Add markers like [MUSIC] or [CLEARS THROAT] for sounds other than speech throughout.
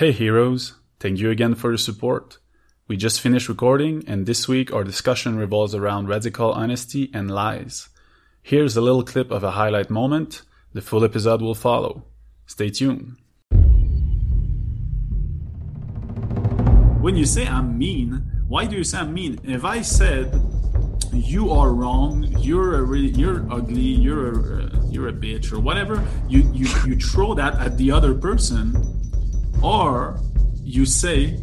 Hey heroes, thank you again for your support. We just finished recording, and this week our discussion revolves around radical honesty and lies. Here's a little clip of a highlight moment. The full episode will follow. Stay tuned. When you say I'm mean, why do you say I'm mean? If I said you are wrong, you're a really, you're ugly, you're a, you're a bitch or whatever, you, you you throw that at the other person, or you say,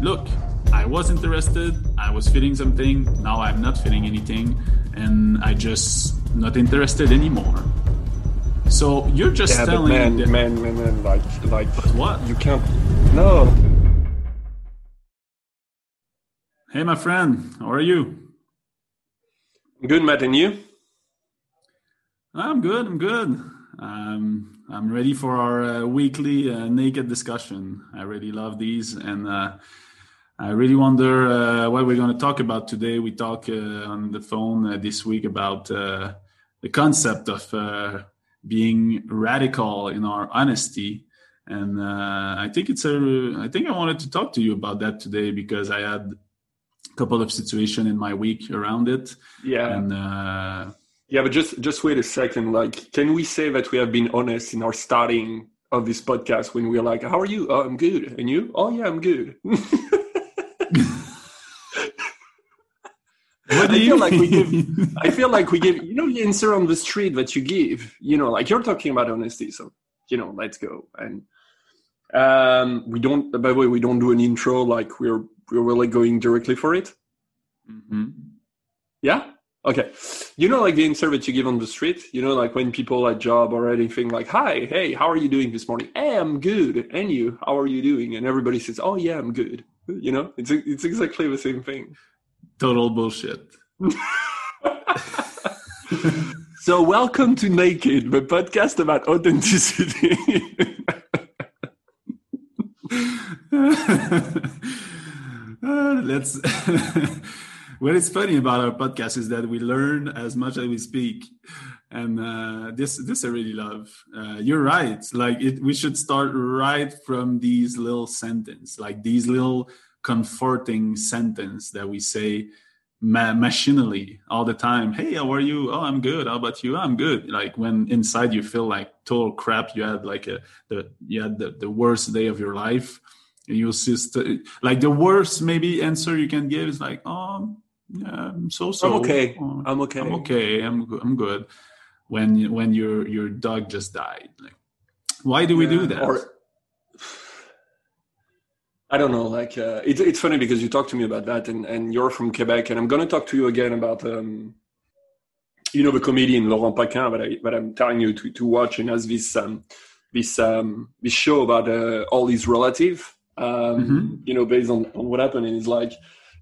look, I was interested, I was feeling something, now I'm not feeling anything, and I just not interested anymore. So you're just yeah, telling but man, that- man, man, man, like, like, what? you can't. No, Hey, my friend, how are you? good, Matt, and you? I'm good. I'm good. Um, I'm ready for our uh, weekly uh, naked discussion. I really love these, and uh, I really wonder uh, what we're going to talk about today. We talk uh, on the phone uh, this week about uh, the concept of uh, being radical in our honesty, and uh, I think it's a. I think I wanted to talk to you about that today because I had a couple of situations in my week around it, Yeah, and. Yeah, but just, just wait a second. Like, can we say that we have been honest in our starting of this podcast when we are like, "How are you? Oh, I'm good." And you? Oh, yeah, I'm good. [LAUGHS] What do I you feel like we give. I feel like we give. You know, the answer on the street that you give. You know, like you're talking about honesty. So, you know, let's go. And um, we don't. By the way, we don't do an intro. Like we're we're really going directly for it. Mhm. Yeah. Okay. You know, like the answer that you give on the street. You know, like when people at job or anything, like, "Hi, hey, how are you doing this morning?" Hey, I'm good. And you? How are you doing? And everybody says, "Oh yeah, I'm good." You know, it's it's exactly the same thing. Total bullshit. [LAUGHS] So, welcome to Naked, the podcast about authenticity. Uh, [LAUGHS] let's. [LAUGHS] what is funny about our podcast is that we learn as much as we speak, and uh, this this I really love. Uh, you're right. Like it, we should start right from these little sentence, like these little comforting sentence that we say ma- machinally all the time. Hey, how are you? Oh, I'm good. How about you? I'm good. Like when inside you feel like total crap. You had like a the you had the, the worst day of your life. And you'll just like the worst maybe answer you can give is like, oh, yeah, I'm so so. I'm okay. Oh, I'm okay. I'm okay. I'm go- I'm good. When when your your dog just died, like, why do we do that? Or, I don't know. Like uh, it's it's funny because you talked to me about that, and, and you're from Quebec, and I'm going to talk to you again about um, you know the comedian Laurent Paquin that I that I'm telling you to, to watch, and has this um, this um, this show about uh, all his relative, um, Mhm. you know, based on, on what happened, and it's like.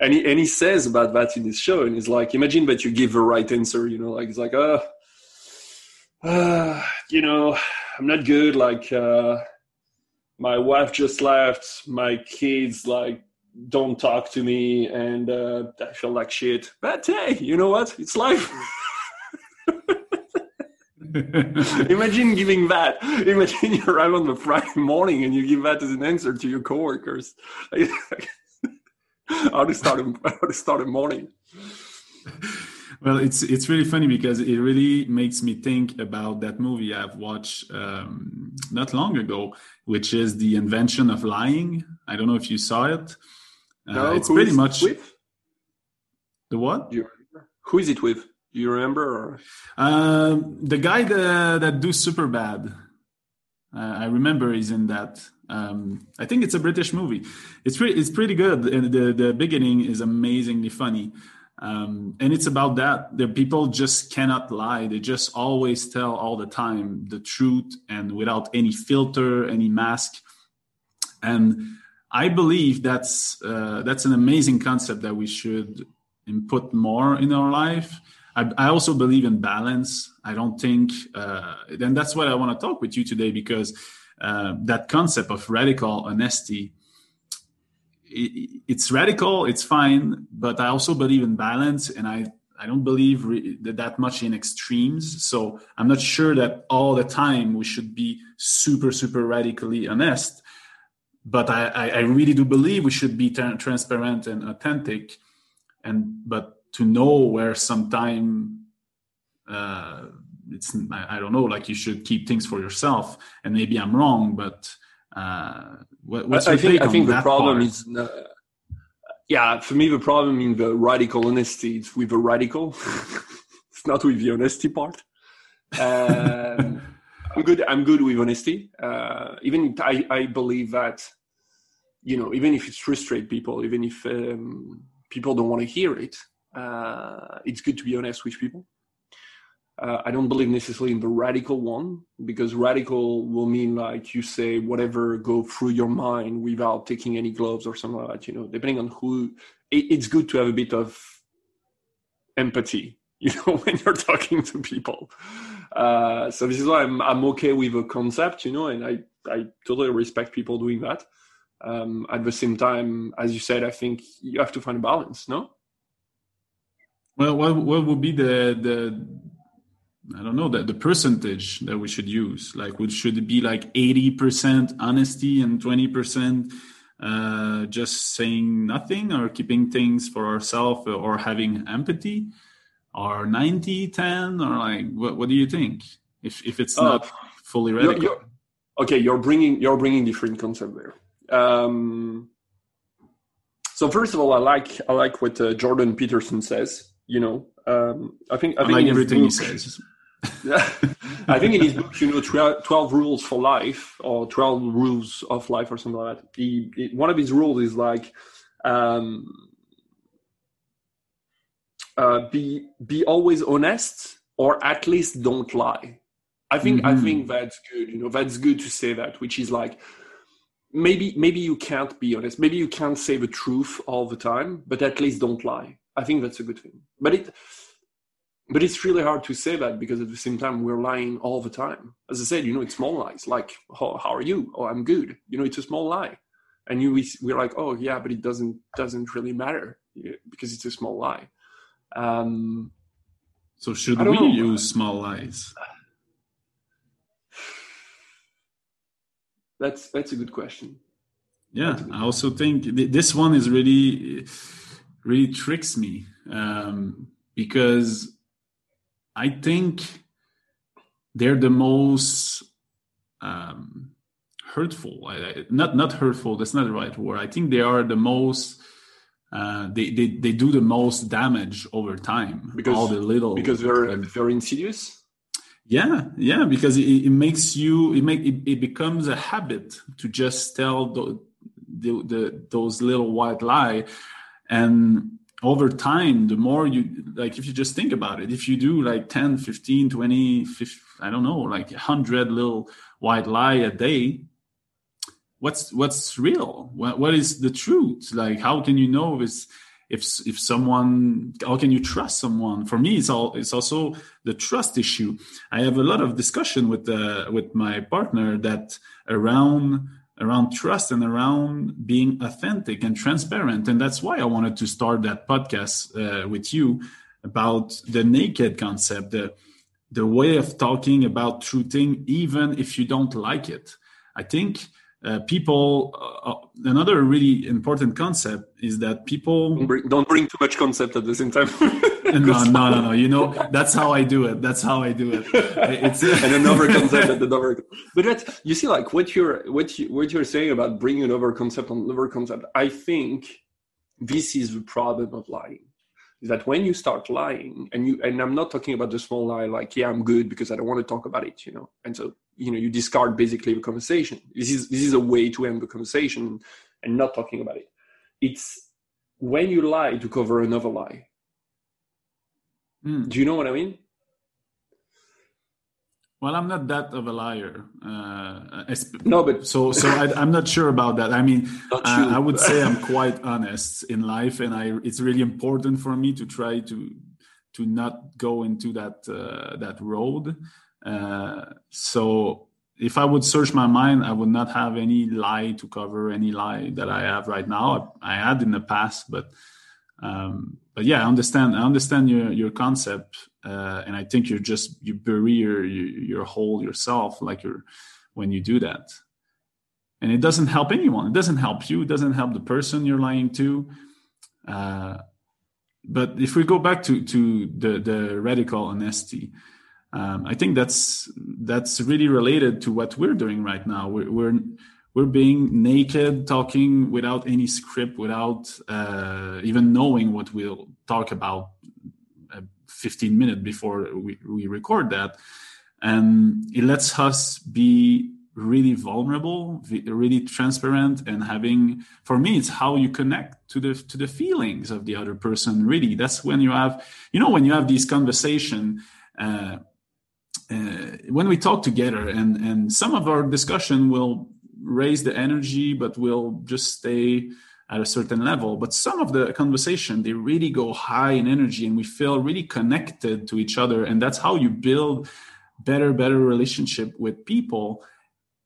And he, and he says about that in his show, and he's like, imagine that you give the right answer, you know, like it's like, uh, uh you know, I'm not good. Like, uh, my wife just left my kids like don't talk to me and uh, i feel like shit. But hey you know what? It's life. [LAUGHS] Imagine giving that. Imagine you arrive on the friday morning and you give that as an answer to your coworkers [LAUGHS] [LAUGHS] how to start a, how to start a morning well, it's it's really funny because it really makes me think about that movie I've watched um, not long ago, which is the invention of lying. I don't know if you saw it. Uh, No, it's pretty much with? the what? Who is it with do you remember or? Um, the guy that that do super bad. Uh, I remember he's in that. Um, I think it's a British movie. It's pretty. It's pretty good. And the the beginning is amazingly funny. Um, and it's about that. The people just cannot lie. They just always tell all the time the truth and without any filter, any mask. And I believe that's uh, that's an amazing concept that we should input more in our life. I, I also believe in balance. I don't think, uh, and that's what I want to talk with you today because uh, that concept of radical honesty it, it's radical it's fine but i also believe in balance and i i don't believe re- that, that much in extremes so i'm not sure that all the time we should be super super radically honest but I, I, I really do believe we should be tra- transparent and authentic, and but to know where sometime uh, it's I, don't know like you should keep things for yourself, and maybe I'm wrong, but uh, what, what's I, think I think the problem part? is. Uh, yeah, for me, the problem in the radical honesty is with the radical. [LAUGHS] it's not with the honesty part. Um, [LAUGHS] I'm good. I'm good with honesty. Uh, even I, I believe that, you know, even if it frustrates people, even if um, people don't want to hear it, uh, it's good to be honest with people. Uh, I don't believe necessarily in the radical one because radical will mean like you say whatever go through your mind without taking any gloves or something like that. You know, depending on who, it, it's good to have a bit of empathy. [LAUGHS] You know, when you're talking to people. Uh, so this is why I'm I'm okay with a concept. You know, and I I totally respect people doing that. Um, at the same time, as you said, I think you have to find a balance. No. Well, what what would be the the I don't know that the percentage that we should use. Like, would should it be like eighty percent honesty and twenty percent uh, just saying nothing, or keeping things for ourselves, or having empathy, or 90, 10, or like what? What do you think? If if it's uh, not fully radical. You're, you're, okay, you're bringing you're bringing different concept there. Um, so first of all, I like I like what uh, Jordan Peterson says. You know, um, I think I, think like everything book, he says. [LAUGHS] I think in his book, you know, 12 rules for life or 12 rules of life or something like that. He, he, one of his rules is like, um, uh, be, be always honest or at least don't lie. I think, mm-hmm. I think that's good. You know, that's good to say that, which is like, maybe, maybe you can't be honest. Maybe you can't say the truth all the time, but at least don't lie. I think that's a good thing. But it, but it's really hard to say that because at the same time we're lying all the time. As i said you know it's small lies. Like how, how are you? Oh i'm good. You know it's a small lie. And you we're like oh yeah but it doesn't doesn't really matter because it's a small lie. Um, so should we know. use small lies? That's that's a good question. Yeah i also think this one is really really tricks me um, because I think they're the most um, hurtful. I, not not hurtful. That's not the right word. I think they are the most. Uh, they, they they do the most damage over time. Because all the little because they're very insidious. Yeah, yeah, because it, it makes you it make it, it, becomes a habit to just tell the, the, the those little white lie, and over time the more you like if you just think about it if you do like 10 15 20 50, i don't know like 100 little white lie a day what's what's real? What, what is the truth? Like how can you know if if if someone how can you trust someone? For me it's all it's also the trust issue. I have a lot of discussion with uh, with my partner that around around trust and around being authentic and transparent. And that's why I wanted to start that podcast uh, with you about the naked concept, the, the way of talking about truthing, even if you don't like it. I think uh, people, uh, uh another really important concept is that people don't bring, don't bring too much concept at the same time. [LAUGHS] no, no, no, no. You know, that's how I do it. That's how I do it. [LAUGHS] It's and another concept and another. [LAUGHS] But you see, like what you're what you what you're saying about bringing another concept on another concept. I think this is the problem of lying. Is that when you start lying, and you and I'm not talking about the small lie, like yeah, I'm good because I don't want to talk about it, you know, and so you know you discard basically the conversation. This is this is a way to end the conversation and not talking about it. It's when you lie to cover another lie Mm. Do you know what I mean? Well, I'm not that of a liar. Uh, no, but so so I, am not sure about that. I mean, [LAUGHS] uh, I would say I'm quite honest in life, and I it's really important for me to try to to not go into that uh, that road. Uh, so if I would search my mind, I would not have any lie to cover any lie that I have right now. I, I had in the past, but um, but yeah, I understand. I understand your your concept, uh, and I think you're just you bury your your, whole yourself like you're when you do that. and it doesn't help anyone it doesn't help you it doesn't help the person you're lying to uh, but if we go back to to the the radical honesty um, i think that's that's really related to what we're doing right now. We're, we're we're being naked talking without any script without uh, even knowing what we'll talk about uh, 15 minutes before we, we record that. And it lets us be really vulnerable really transparent and having for me it's how you connect to the to the feelings of the other person really. That's when you have you know when you have these conversation uh, uh, when we talk together and and some of our discussion will raise the energy but will just stay at a certain level. But some of the conversation they really go high in energy and we feel really connected to each other and that's how you build better better relationship with people.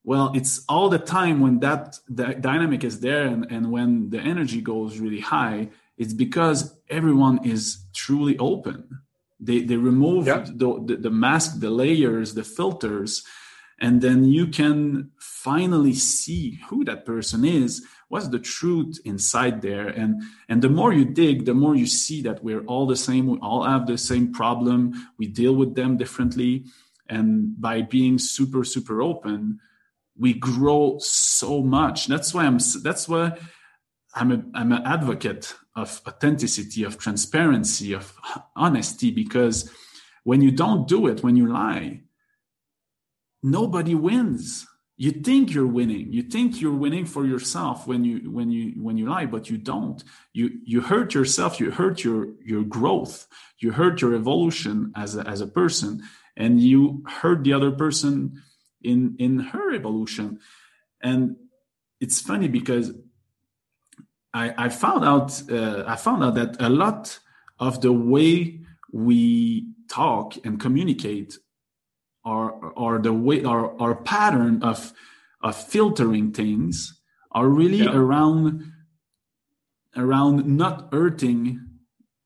Well it's all the time when that the dynamic is there and, and when the energy goes really high it's because everyone is truly open they they remove yeah. the, the, the mask the layers the filters and then you can finally see who that person is what's the truth inside there and and the more you dig the more you see that we're all the same we all have the same problem we deal with them differently and by being super super open we grow so much. That's why I'm. That's why I'm. A, I'm an advocate of authenticity, of transparency, of honesty. Because when you don't do it, when you lie, nobody wins. You think you're winning. You think you're winning for yourself when you when you when you lie, but you don't. You you hurt yourself. You hurt your your growth. You hurt your evolution as a, as a person, and you hurt the other person in in her evolution and it's funny because i i found out uh, i found out that a lot of the way we talk and communicate or or the way our our pattern of of filtering things are really yeah. around around not hurting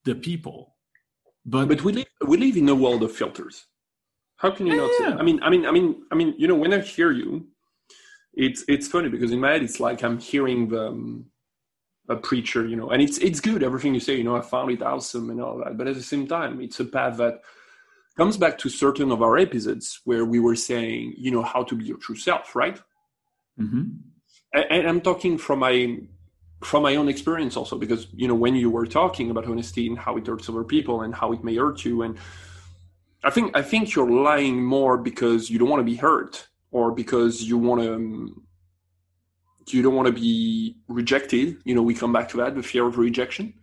the people but but we live we live in a world of filters how can you yeah, not? Yeah. I mean, I mean, I mean, I mean, you know, when I hear you, it's it's funny because in my head it's like I'm hearing the um, a preacher, you know, and it's it's good everything you say, you know, I found it awesome and all that, but at the same time, it's a path that comes back to certain of our episodes where we were saying, you know, how to be your true self, right? Mm-hmm. And, and I'm talking from my from my own experience also because you know when you were talking about honesty and how it hurts other people and how it may hurt you and I think I think you're lying more because you don't want to be hurt or because you want to um, you don't want to be rejected. You know, we come back to that the fear of rejection,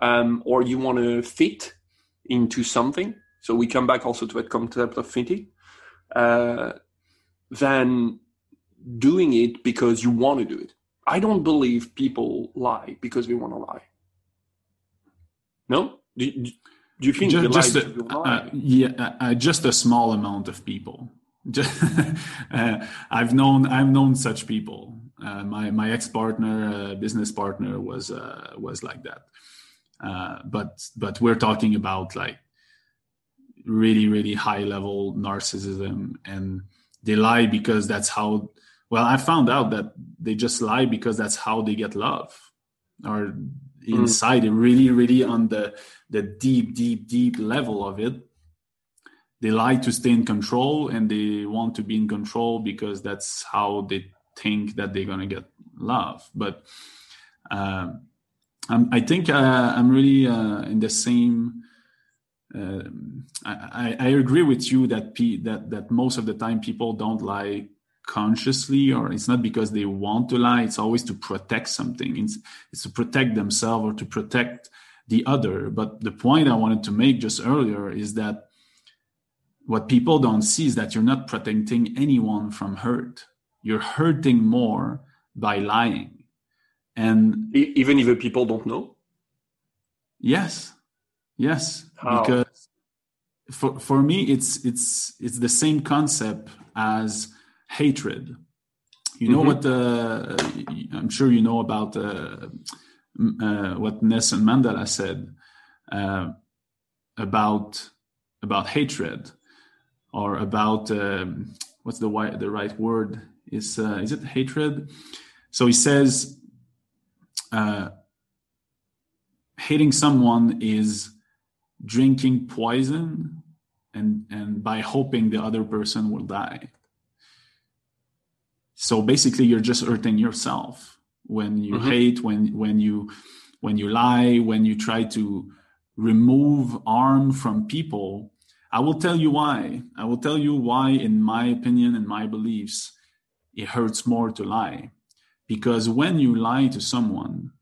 um, or you want to fit into something. So we come back also to that concept of fitting. Uh, than doing it because you want to do it. I don't believe people lie because they want to lie. No? Do, do you think just, just a, uh, yeah, uh, uh, just a small amount of people. [LAUGHS] uh, I've known I've known such people. Uh, my my ex partner, uh, business partner, was was like that. but but we're talking about like really really high level narcissism, and they lie because that's how. Well, I found out that they just lie because that's how they get love, or Mm. inside mm. really really on the the deep deep deep level of it they like to stay in control and they want to be in control because that's how they think that they're to get love but uh, i think uh, i'm really uh, in the same uh, I, I, agree with you that that that most of the time people don't lie consciously or it's not because they want to lie it's always to protect something. It's, it's to protect themselves or to protect the other. But the point i wanted to make just earlier is that what people don't see is that you're not protecting anyone from hurt you're hurting more by lying and even if the people don't know yes yes How? because for, for me it's it's it's the same concept as hatred. You know mm-hmm. what? Uh, I'm sure you know about uh, uh, what Nelson Mandela said uh, about about hatred, or about um, what's the the right word is uh, is it hatred? So he says uh, hating someone is drinking poison and and by hoping the other person will die. So basically you're just hurting yourself when you mm-hmm. hate when when you when you lie when you try to remove harm from people. I will tell you why. I will tell you why in my opinion and my beliefs it hurts more to lie. Because when you lie to someone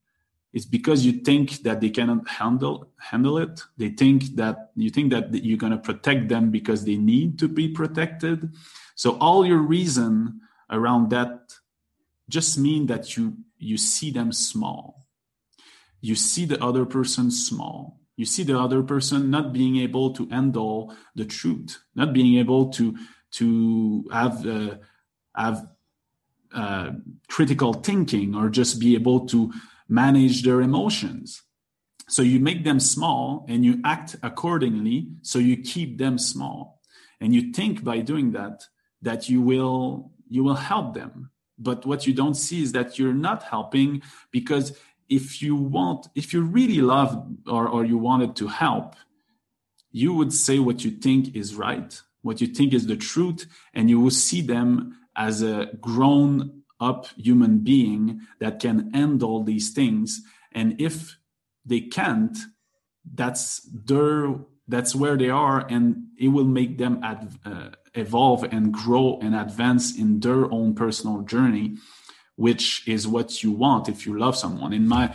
it's because you think that they cannot handle handle it. They think that you think that you're going to protect them because they need to be protected. So all your reason around that just mean that you you see them small. You see the other person small. You see the other person not being able to handle the truth not being able to to have uh, have uh, critical thinking or just be able to manage their emotions. So you make them small and you act accordingly. So you keep them small. And you think by doing that, that you will, you will help them. But what you don't see is that you're not helping because if you want, if you really love or, or you wanted to help, you would say what you think is right, what you think is the truth, and you will see them as a grown up human being that can handle these things. And if they can't that's their that's where they are and it will make them ad, uh, evolve and grow and advance in their own personal journey which is what you want if you love someone. In my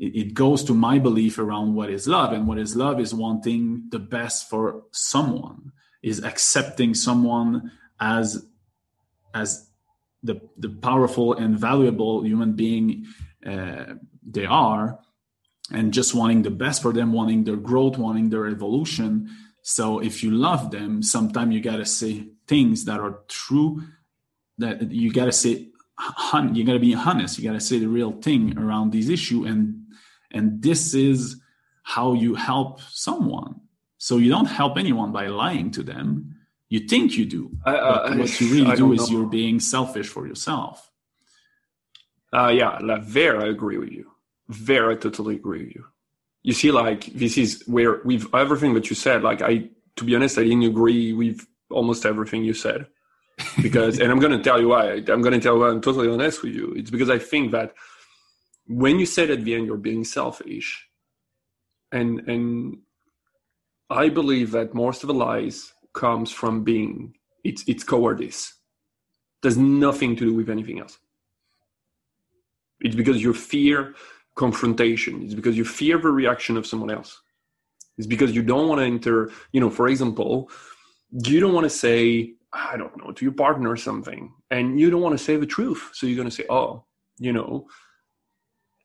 it goes to my belief around what is love and what is love is wanting the best for someone is accepting someone as as the, the powerful and valuable human being uh, they are and just wanting the best for them wanting their growth wanting their evolution. So if you love them sometimes you got to say things that are true that you got to say you got to be honest you got to say the real thing around this issue and and this is how you help someone so you don't help anyone by lying to them you think you do, I, uh, but what you [LAUGHS] really do is know. you're being selfish for yourself. Uh, yeah, like, there I agree with you. There I totally agree with you. You see, like this is where we've everything that you said. Like I, to be honest, I didn't agree with almost everything you said because, [LAUGHS] and I'm going to tell you why. I'm going to tell you why I'm totally honest with you. It's because I think that when you said at the end you're being selfish, and and I believe that most of the lies comes from being it's it's cowardice. There's nothing to do with anything else. It's because you fear confrontation. It's because you fear the reaction of someone else. It's because you don't want to enter, you know, for example, you don't want to say, I don't know, to your partner or something, and you don't want to say the truth. So you're going to say, oh, you know,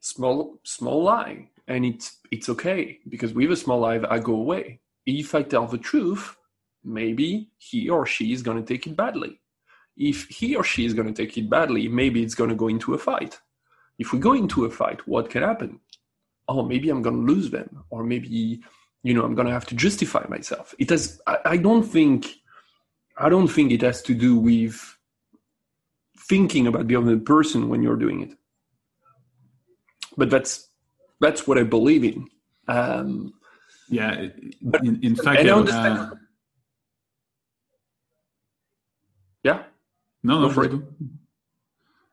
small, small lie. And it's, it's okay because with a small lie, that I go away. If I tell the truth, maybe he or she is going to take it badly. If he or she is going to take it badly, maybe it's going to go into a fight. If we go into a fight, what can happen? Oh, maybe I'm going to lose them, or maybe you know I'm going to have to justify myself. It has. I, I don't think. I don't think it has to do with thinking about the other person when you're doing it. But that's that's what I believe in. Um, yeah, but, in, in fact, I don't. Uh, Yeah. No, no, for it.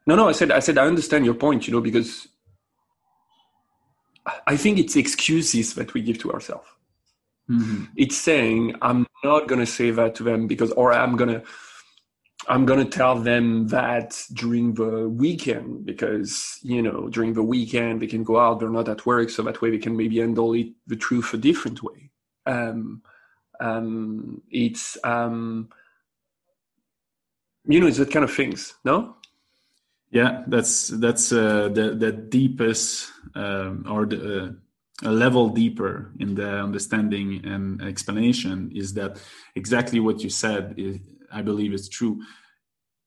No, no. I said, I said, I understand your point. You know, because I think it's excuses that we give to ourselves. Mm-hmm. It's saying I'm not gonna say that to them because, or I'm gonna, I'm gonna tell them that during the weekend because you know during the weekend they can go out, they're not at work, so that way they can maybe handle it, the truth a different way. Um, um, it's um, you know, it's that kind of things, no? Yeah, that's that's uh, the the deepest um, or the, uh, a level deeper in the understanding and explanation is that exactly what you said. Is, I believe is true.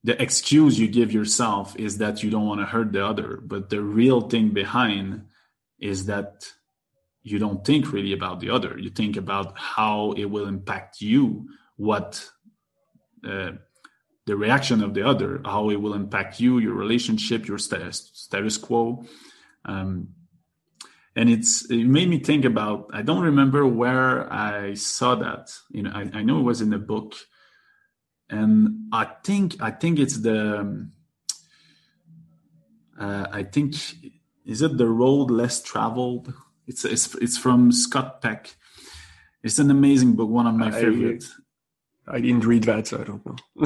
The excuse you give yourself is that you don't want to hurt the other, but the real thing behind is that you don't think really about the other. You think about how it will impact you, what uh, the reaction of the other, how it will impact you, your relationship, your status, status quo. Um, and it's it made me think about. I don't remember where I saw that. You know, I, I know it was in a book, and I think I think it's the. Uh, I think is it the road less traveled. It's it's it's from Scott Peck. It's an amazing book, one of my I, favorite. I didn't read that, so I don't know. [LAUGHS]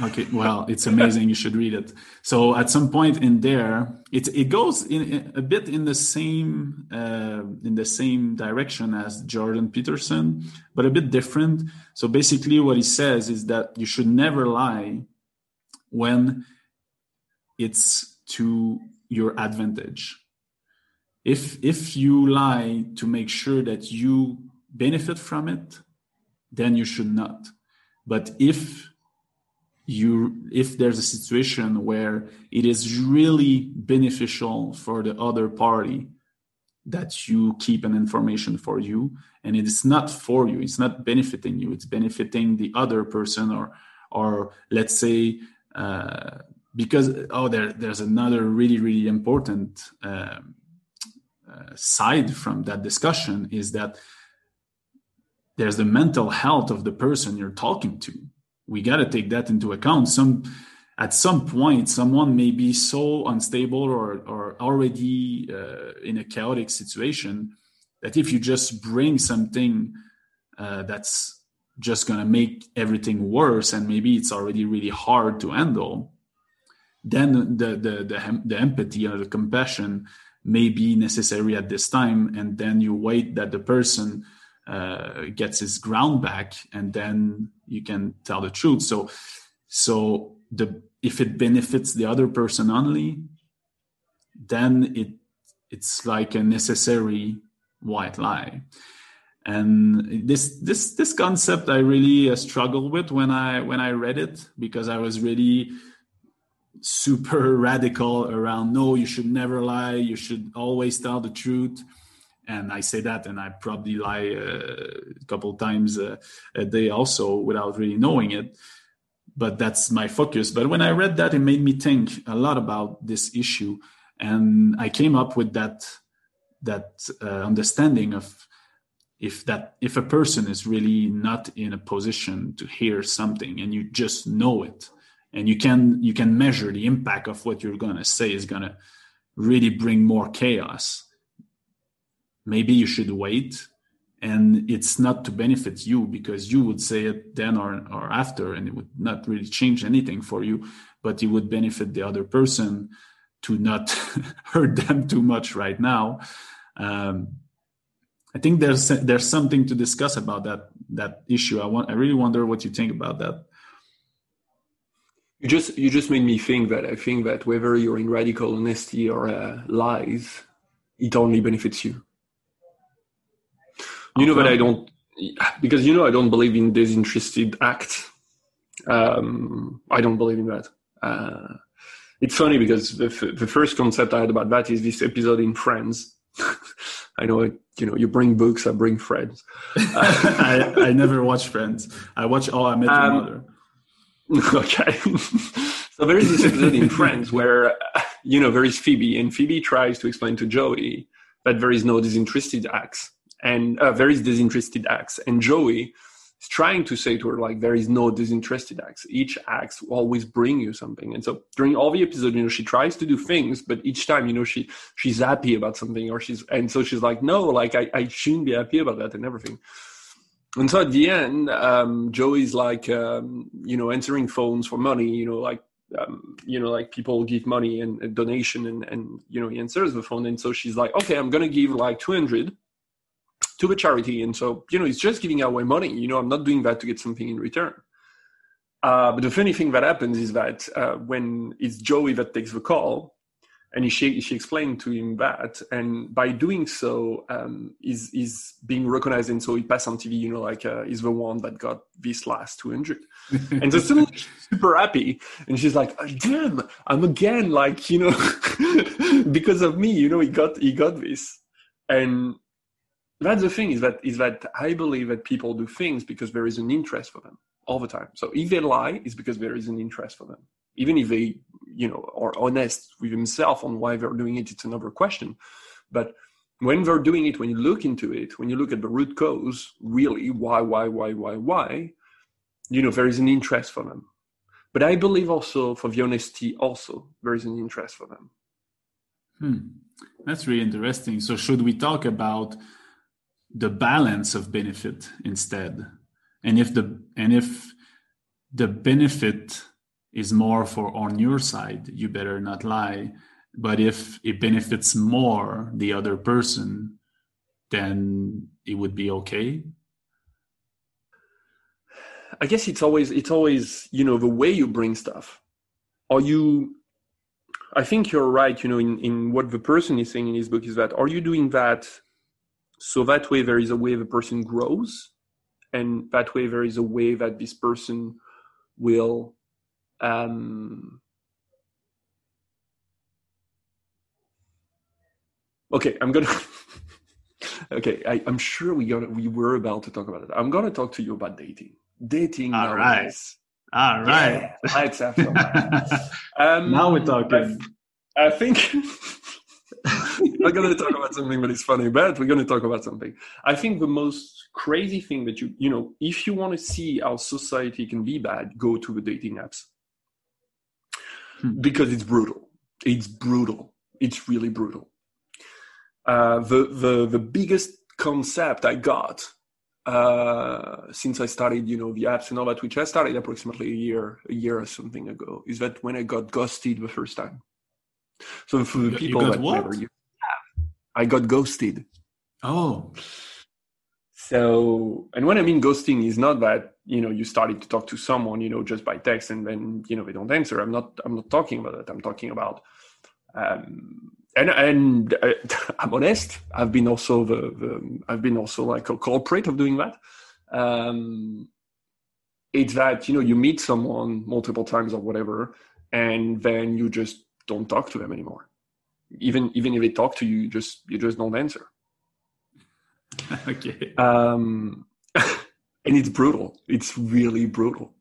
okay well it's amazing. You should read it. So at some point in there it it goes in a bit in the same uh, in the same direction as jordan peterson but a bit different. So basically what he says is that you should never lie when it's to your advantage. If if you lie to make sure that you benefit from it then you should not. But if you if there's a situation where it is really beneficial for the other party that you keep an information for you and it is not for you it's not benefiting you it's benefiting the other person or or let's say uh, because oh there there's another really really important uh, uh, side from that discussion is that there's the mental health of the person you're talking to we got to take that into account. Some at some point someone may be so unstable or or already uh, in a chaotic situation that if you just bring something uh, that's just going to make everything worse and maybe it's already really hard to handle then the the the, the empathy or the compassion may be necessary at this time. And then you wait that the person uh, gets his ground back and then you can tell the truth. So so the if it benefits the other person only then it it's like a necessary white lie. And this this this concept i really uh, struggled with when i when i read it because i was really super [LAUGHS] radical around no you should never lie. You should always tell the truth and I say that, and I probably lie uh, a couple times a, a, day also without really knowing it. But that's my focus. But when I read that, it made me think a lot about this issue, and I came up with that that uh, understanding of if that if a person is really not in a position to hear something and you just know it and you can you can measure the impact of what you're going to say is going to really bring more chaos maybe you should wait. And it's not to benefit you because you would say it then or, or after and it would not really change anything for you but it would benefit the other person to not [LAUGHS] hurt them too much right now. Um, i think there's there's something to discuss about that that issue. I want i really wonder what you think about that. You just you just made me think that i think that whether you're in radical honesty or uh, lies it only benefits you you know that I don't, because you know I don't believe in disinterested act. Um, I don't believe in that. Uh, it's funny because the, f- the first concept I had about that is this episode in Friends. [LAUGHS] I know, you know, you bring books, I bring friends. [LAUGHS] I, I never watch Friends. I watch All I Met Your um, Mother. [LAUGHS] Okay. so there is this episode in Friends where, you know, there is Phoebe, and Phoebe tries to explain to Joey that there is no disinterested acts and uh, very disinterested acts. And Joey is trying to say to her like there is no disinterested acts. Each act will always bring you something. And so during all the episode, you know, she tries to do things, but each time, you know, she she's happy about something, or she's and so she's like, no, like I, I shouldn't be happy about that and everything. And so at the end, um, Joey's like, um, you know, answering phones for money, you know, like um, you know, like people give money and, and, donation and, and, you know, he answers the phone. And so she's like, okay, I'm going to give like 200 to the charity. And so, you know, it's just giving away money. You know, I'm not doing that to get something in return. Uh, but the funny thing that happens is that uh, when it's Joey that takes the call, and she she explained to him that, and by doing so, um, is is being recognized, and so he passed on TV. You know, like uh, he's the one that got this last two hundred, and so suddenly she's super happy, and she's like, "Damn, I'm again like you know, [LAUGHS] because of me, you know, he got he got this." And that's the thing is that is that I believe that people do things because there is an interest for them. all the time. So if they lie, it's because there is an interest for them. Even if they, you know, are honest with themselves on why they're doing it, it's another question. But when they're doing it, when you look into it, when you look at the root cause, really, why, why, why, why, why, you know, there is an interest for them. But I believe also for the honesty, also there is an interest for them. Hmm. That's really interesting. So should we talk about the balance of benefit instead? And if the and if the benefit is more for on your side, you better not lie. But if it benefits more the other person, then it would be okay. I guess it's always it's always you know the way you bring stuff. Are you? I think you're right. You know, in in what the person is saying in his book is that are you doing that so that way there is a way the person grows, and that way there is a way that this person will. Um, okay, I'm gonna. [LAUGHS] okay, I, am sure we got we were about to talk about it. I'm gonna talk to you about dating dating All nowadays. Right. All right. Yeah, let's have some. um, now we're talking. I, I think [LAUGHS] we're going to talk about something that is funny, but we're going to talk about something. I think the most crazy thing that you, you know, if you want to see how society can be bad, go to the dating apps hmm. because it's brutal. It's brutal. It's really brutal. Uh, the the the biggest concept I got uh, since I started, you know, the apps and all that, which I started approximately a year, a year or something ago, is that when I got ghosted the first time. So for the people that what? never, I got ghosted. Oh. So, and when I mean ghosting is not that, you know, you started to talk to someone, you know, just by text and then, you know, they don't answer. I'm not, I'm not talking about that. I'm talking about, um, and and uh, [LAUGHS] I'm honest. I've been also the, the, I've been also like a culprit of doing that. Um, it's that you know you meet someone multiple times or whatever, and then you just don't talk to them anymore. Even even if they talk to you, you just you just don't answer. [LAUGHS] okay. Um, [LAUGHS] and it's brutal. It's really brutal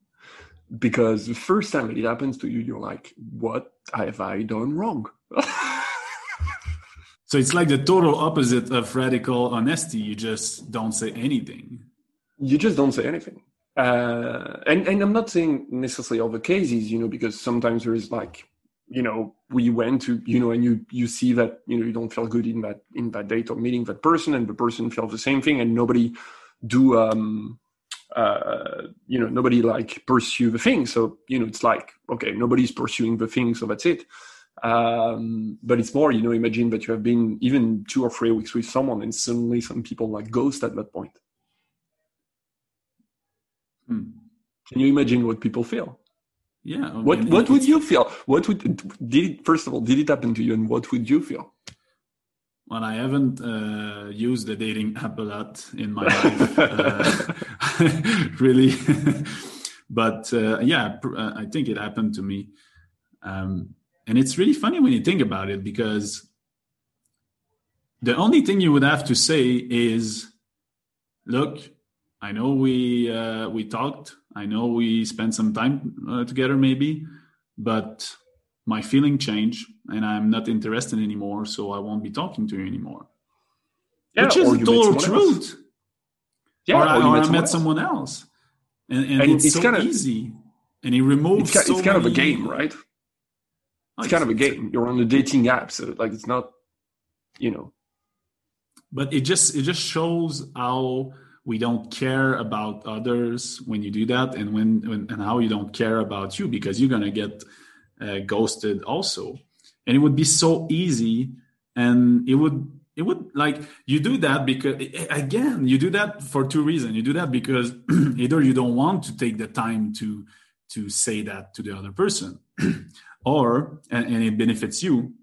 because the first time it happens to you, you're like, "What have I done wrong?" [LAUGHS] So it's like the total opposite of radical honesty. You just don't say anything. You just don't say anything. Uh, and and I'm not saying necessarily all the cases, you know, because sometimes there is like, you know, we went to, you know, and you you see that you know you don't feel good in that in that date or meeting that person, and the person feels the same thing, and nobody do um uh you know nobody like pursue the thing so you know it's like okay nobody's pursuing the thing so that's it um, but it's more, you know, imagine that you have been even two or three weeks with someone and suddenly some people like ghost at that point. Hmm. Can you imagine what people feel? Yeah. What What would you feel? What would did it, first of all did it happen to you, and what would you feel? Well, I haven't uh, used the dating app a lot in my [LAUGHS] life, uh, [LAUGHS] really. [LAUGHS] but uh, yeah, uh, I think it happened to me. Um, and it's really funny when you think about it because the only thing you would have to say is, look, I know we uh, we talked. I know we spent some time uh, together, maybe, but my feeling changed, and I'm not interested anymore. So I won't be talking to you anymore. Yeah, Which is the total truth. Else. Yeah, or, or, I, or I met someone else, and, and, and it's, it's, so kind of easy. And he removes. It's, so it's kind many, of a game, right? it's kind of a game. You're on a dating app, so like it's not, you know. But it just it just shows how we don't care about others when you do that, and when, when and how you don't care about you because you're gonna get uh, ghosted also, and it would be so easy, and it would it would like you do that because again you do that for two reasons. You do that because [CLEARS THROAT] either you don't want to take the time to to say that to the other person [CLEARS THROAT] or and, and it benefits you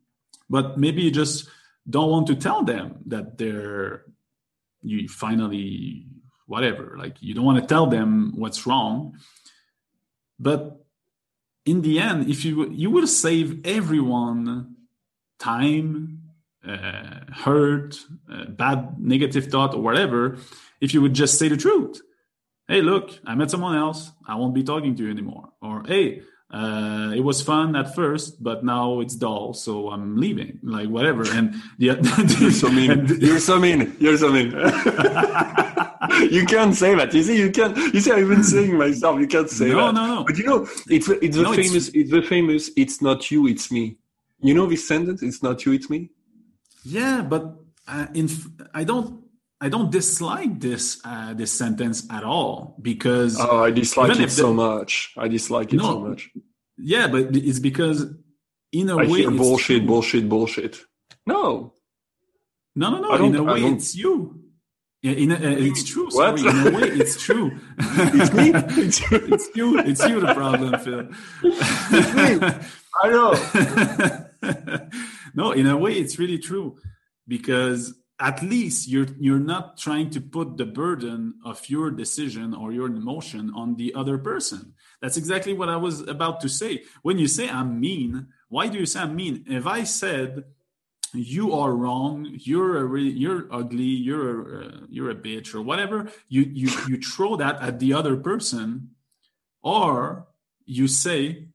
but maybe you just don't want to tell them that they're you finally whatever like you don't want to tell them what's wrong but in the end if you you will save everyone time uh, hurt uh, bad negative thought or whatever if you would just say the truth hey, look, I met someone else. I won't be talking to you anymore. Or hey, uh, it was fun at first, but now it's dull, so I'm leaving. Like whatever. And the, [LAUGHS] you're so mean. You're so mean. You're so mean. you can't say that. You see, you can't. You see, I've been saying myself. You can't say no, that. No, no, But you know, it's it's the No, it's- famous. It's, the famous. It's not you. It's me. You know this sentence. It's not you. It's me. Yeah, but uh, in I don't I don't dislike this uh, this sentence at all because Oh, I dislike it if so much. I dislike it so much. yeah, but it's because in a I way hear it's bullshit, bullshit, bullshit. No, No, no, no. In a way, it's you. In, a, uh, it's true. Sorry, in a way, [LAUGHS] it's true. It's me? it's, [LAUGHS] it's you. It's you. The problem, Phil. I know. [LAUGHS] no, in a way, it's really true because at least you're you're not trying to put the burden of your decision or your emotion on the other person. That's exactly what I was about to say. When you say I'm mean, why do you say I'm mean? If I said you are wrong, you're a re- you're ugly, you're a, uh, you're a bitch or whatever, you you you throw that at the other person, or you say,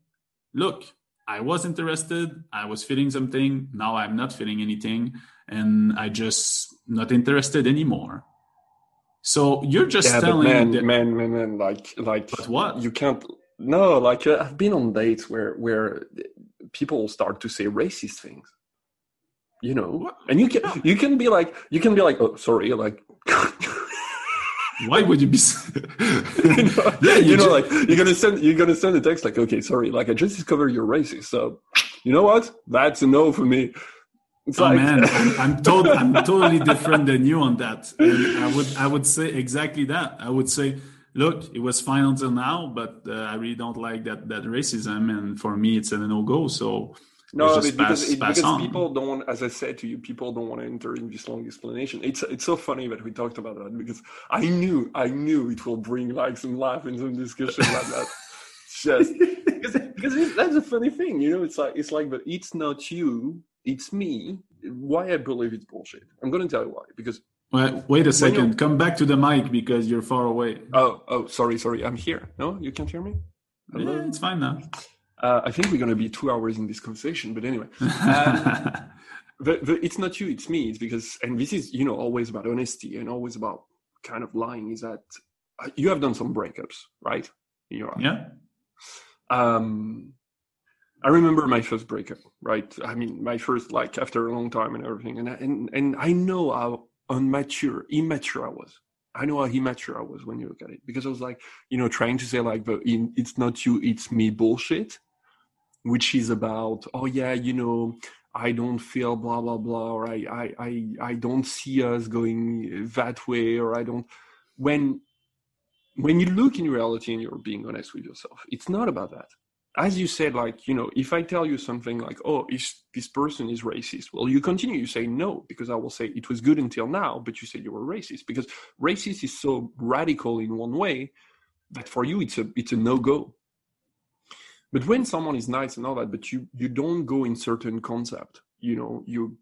look, I was interested, I was feeling something, now I'm not feeling anything, and I just not interested anymore. So you're just yeah, telling man, the- man, man, man, like, like, But what? You can't. No, like uh, I've been on dates where where people start to say racist things. You know, What? and you can you can be like you can be like, oh, sorry, like. [LAUGHS] why would you be? [LAUGHS] you know, Yeah, you you know ju- like you're gonna send you're gonna send a text like, okay, sorry, like I just discovered you're racist, so you know what? That's a no for me. It's Oh like, man, [LAUGHS] I'm, I'm, tot- I'm totally different than you on that. And I would I would say exactly that. I would say, look, it was fine until now, but uh, I really don't like that that racism, and for me, it's a no go. So No, just because, it, because on. people don't want, as I said to you, people don't want to enter in this long explanation. It's it's so funny that we talked about that because I knew I knew it will bring like some laugh and some discussion like that. [LAUGHS] Just [LAUGHS] because, because that's a funny thing, you know. It's like it's like, but it's not you, it's me. Why I believe it's bullshit. I'm going to tell you why. Because Wait, wait a second. Come back to the mic because you're far away. oh oh sorry sorry I'm here. No, you can't hear me. Hello? Yeah, it's fine now. Uh, I think we're going to be two hours in this conversation, but anyway. [LAUGHS] Um, the, the, it's not you, it's me. It's because, and this is, you know, always about honesty and always about kind of lying. Is that uh, you have done some breakups, right? In your life. yeah. Um, I remember my first breakup, right? I mean, my first, like, after a long time and everything, and I, and and I know how unmature, immature I was. I know how immature I was when you look at it because I was like, you know, trying to say like, the in, it's not you, it's me bullshit, which is about, oh yeah, you know, I don't feel blah blah blah, or I I I, I don't see us going that way, or I don't. When when you look in reality and you're being honest with yourself, it's not about that. As you said, like, you know, if I tell you something like, oh, is, this person is racist, well, you continue, you say no, because I will say it was good until now, but you said you were racist, because racist is so radical in one way that for you it's a it's a no-go. But when someone is nice and all that, but you you don't go in certain concept, you know, you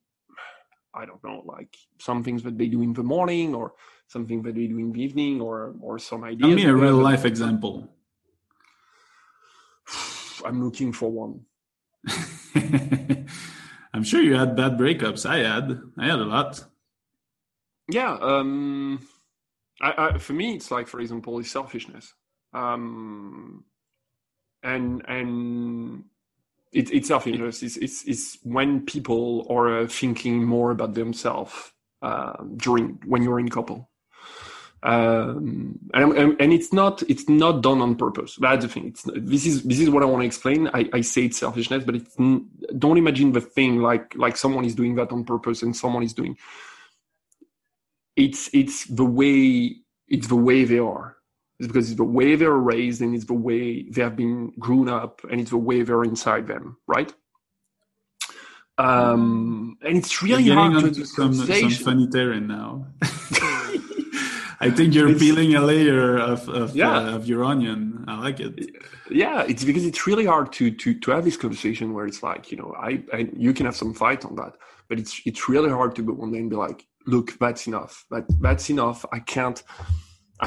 I don't know, like some things that they do in the morning or something that they do in the evening or or some ideas. Tell me a real life example. I'm looking for one. [LAUGHS] I'm sure you had bad breakups. I had. I had a lot. Yeah, um, I, I, for me, it's like, for example, is selfishness, um, and and it, it's selfishness. It's, it's it's when people are uh, thinking more about themselves uh, during when you're in couple, um, and, and it's not it's not done on purpose. That's the thing. It's this is this is what I want to explain. I, I say it's selfishness, but it's don't imagine the thing like like someone is doing that on purpose and someone is doing it's it's the way it's the way they are it's because it's the way they're raised and it's the way they have been grown up and it's the way they're inside them right um and it's really hard to some, some funny terrain now. [LAUGHS] I think you're It's- peeling a layer of of, Yeah. uh, of your onion. I like it. yeah it's because it's really hard to to to have this conversation where it's like you know i and you can have some fight on that but it's it's really hard to go one day and be like look that's enough that that's enough i can't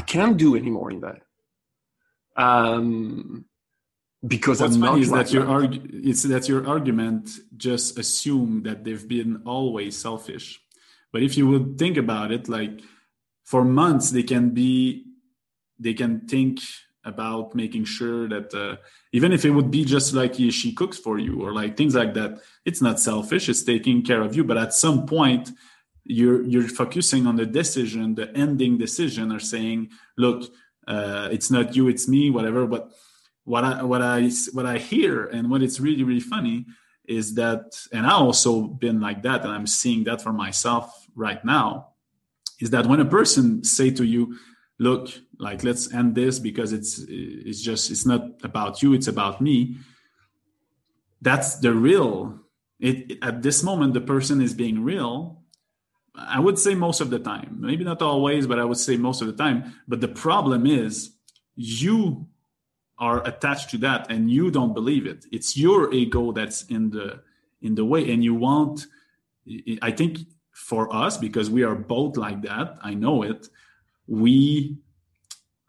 i can't do anymore in that Um, because What's I'm funny not is like that your argu- it's that your argument just assume that they've been always selfish. But if you would think about it, like for months they can be, they can think about making sure that uh, even if it would be just like he- she cooks for you or like things like that, it's not selfish. It's taking care of you. But at some point, you're you're focusing on the decision, the ending decision, or saying, look, uh, it's not you, it's me, whatever. But what I what I what I hear and what it's really really funny is that, and I also been like that, and I'm seeing that for myself right now, is that when a person say to you, look, like let's end this because it's it's just it's not about you, it's about me. That's the real. It at this moment the person is being real. I would say most of the time, maybe not always, but I would say most of the time. But the problem is you are attached to that and you don't believe it it's your ego that's in the in the way and you want i think for us because we are both like that i know it we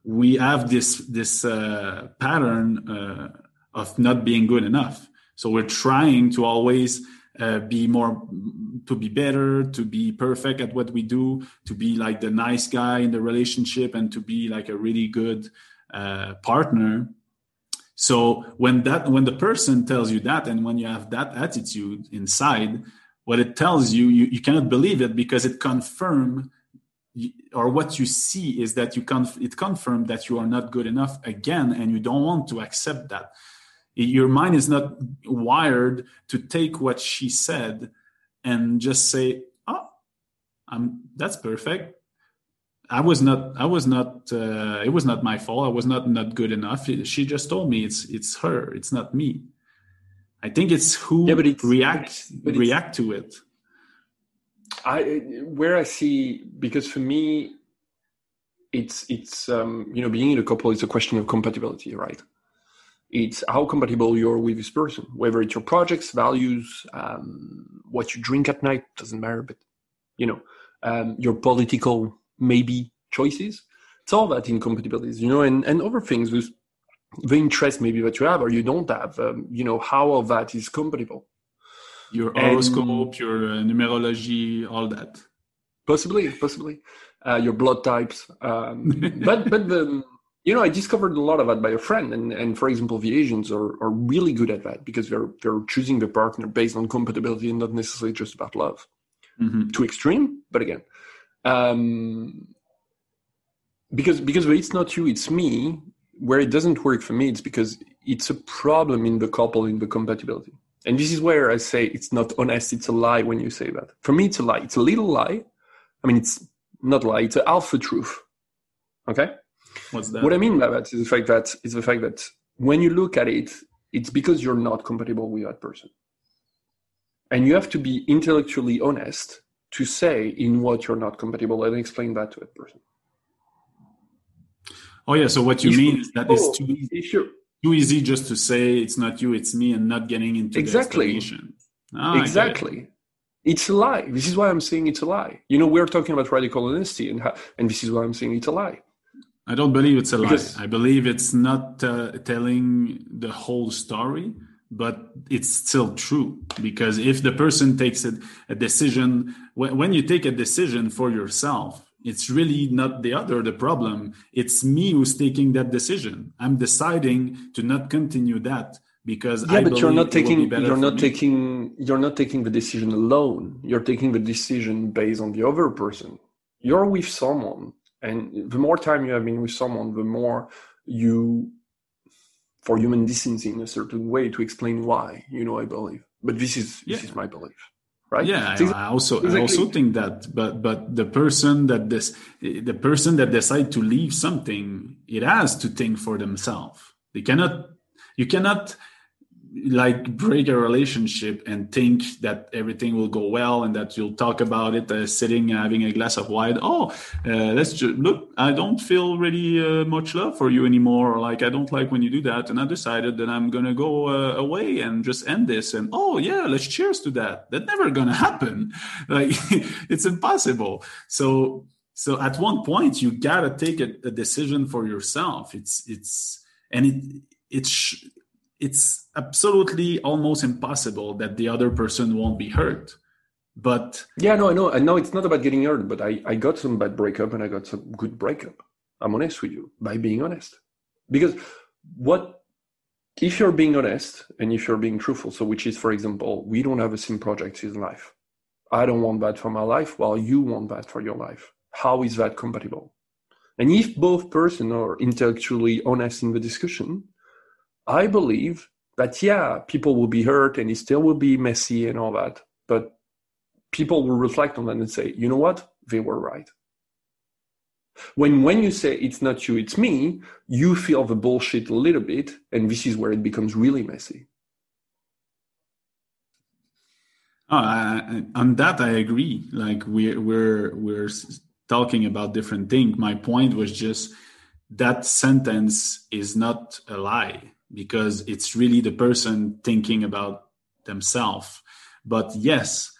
we have this this uh, pattern uh, of not being good enough. So we're trying to always uh, be more to be better to be perfect at what we do to be like the nice guy in the relationship and to be like a really good uh, partner. So when that when the person tells you that and when you have that attitude inside what it tells you you, you cannot believe it because it confirm or what you see is that you conf- it confirmed that you are not good enough again and you don't want to accept that your mind is not wired to take what she said and just say oh i'm that's perfect I was not. I was not. Uh, it was not my fault. I was not not good enough. She just told me it's it's her. It's not me. I think it's who Yeah, but it's- react but it's- react to it. I where I see because for me, it's it's um, you know being in a couple is a question of compatibility, right? It's how compatible you're with this person, whether it's your projects, values, um, what you drink at night doesn't matter, but you know um, your political maybe choices. It's all that incompatibilities, you know, and and other things with the interest maybe that you have or you don't have. Um, you know how all that is compatible. Your And- horoscope, your uh, numerology, all that. possibly possibly uh, your blood types um, [LAUGHS] but but the you know i discovered a lot of that by a friend and and for example the asians are, are really good at that because they're they're choosing their partner based on compatibility and not necessarily just about love Mhm. too extreme but again um because because it's not you it's me where it doesn't work for me it's because it's a problem in the couple in the compatibility. And this is where i say it's not honest it's a lie when you say that. For me it's a lie. It's a little lie. I mean it's not a lie it's an alpha truth. Okay? What's that? what i mean by that is the fact that is the fact that when you look at it it's because you're not compatible with that person. And you have to be intellectually honest to say in what you're not compatible and explain that to that person oh yeah. So what you mean is that it's too easy, too easy just to say it's not you, it's me, and not getting into Exactly. the explanation. Ah, exactly it's a lie this is why i'm saying it's a lie you know we're talking about radical honesty and how, and this is why i'm saying it's a lie I don't believe it's a Because- lie. I believe it's not uh, telling the whole story, but it's still true. Because if the person takes a, a decision, when, when you take a decision for yourself, it's really not the other the problem. It's me who's taking that decision. I'm deciding to not continue that because yeah I but you're not will be taking you're not taking you're not taking the decision alone. You're taking the decision based on the other person. You're with someone and the more time you have been with someone the more you for human decency in a certain way to explain why you know i believe. But this is this is my belief right Yeah, It's I I also I also think that, but but the person that this the person that decide to leave something, it has to think for themselves. They cannot, you cannot like break a relationship and think that everything will go well and that you'll talk about it uh, sitting having a glass of wine. Oh uh, let's just look i don't feel really uh, much love for you anymore. Like i don't like when you do that. And i decided that i'm gonna go uh, away and just end this. And oh yeah let's cheers to that. That never gonna [LAUGHS] happen. Like [LAUGHS] it's impossible. So so at one point you gotta take a, a decision for yourself. It's it's and it it's it's absolutely almost impossible that the other person won't be hurt but yeah no i know. I know it's not about getting hurt but i i got some bad breakup and i got some good breakup. I'm honest with you by being honest. Because what if you're being honest and if you're being truthful so which is for example we don't have the same projects in life. I don't want that for my life while you want that for your life. How is that compatible? And if both person are intellectually honest in the discussion i believe that yeah people will be hurt and it still will be messy and all that but people will reflect on that and say you know what they were right when when you say it's not you, it's me, you feel the bullshit a little bit, and this is where it becomes really messy. Oh, I, on that I agree. Like we're we're we're talking about different things. My point was just that sentence is not a lie because it's really the person thinking about themselves. But yes,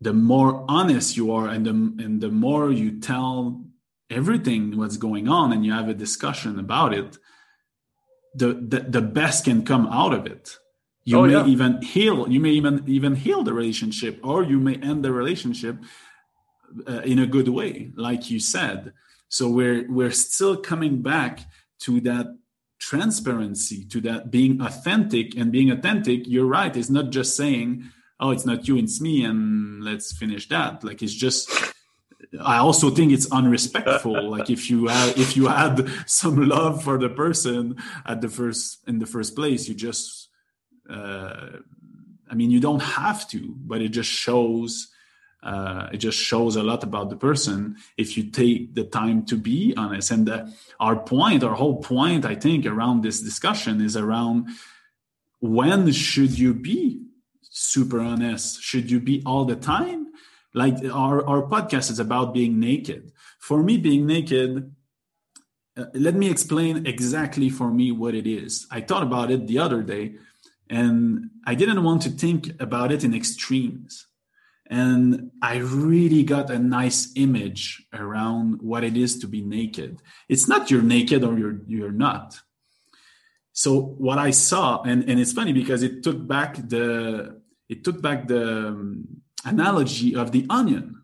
the more honest you are, and the and the more you tell everything what's going on and you have a discussion about it the the, the best can come out of it you oh, may yeah. even heal you may even even heal the relationship or you may end the relationship uh, in a good way like you said so we're we're still coming back to that transparency to that being authentic and being authentic you're right it's not just saying oh it's not you it's me and let's finish that like it's just I also think it's unrespectful. [LAUGHS] like if you have, if you had some love for the person at the first in the first place, you just uh, I mean you don't have to, but it just shows uh, it just shows a lot about the person if you take the time to be honest. And the, our point, our whole point, I think, around this discussion is around when should you be super honest? Should you be all the time? like our, our podcast is about being naked for me being naked uh, let me explain exactly for me what it is i thought about it the other day and i didn't want to think about it in extremes and i really got a nice image around what it is to be naked it's not you're naked or you're you're not so what i saw and and it's funny because it took back the it took back the um, analogy of the onion.